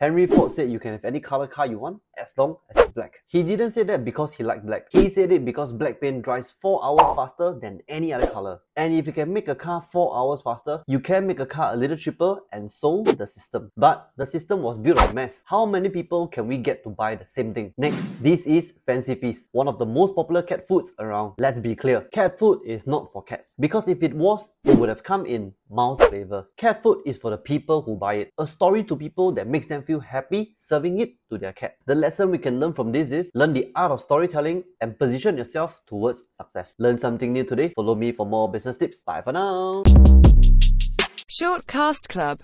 Henry Ford said you can have any color car you want as long as it's black. He didn't say that because he liked black. He said it because black paint dries 4 hours faster than any other color. And if you can make a car 4 hours faster, you can make a car a little cheaper and so the system. But the system was built on mess. How many people can we get to buy the same thing? Next, this is Fancy Feast, one of the most popular cat foods around. Let's be clear, cat food is not for cats. Because if it was, it would have come in mouse flavor. Cat food is for the people who buy it. A story to people that makes them feel happy serving it to their cat. The lesson we can learn from this is learn the art of storytelling and position yourself towards success. Learn something new today. Follow me for more business tips. Bye for now. Shortcast Club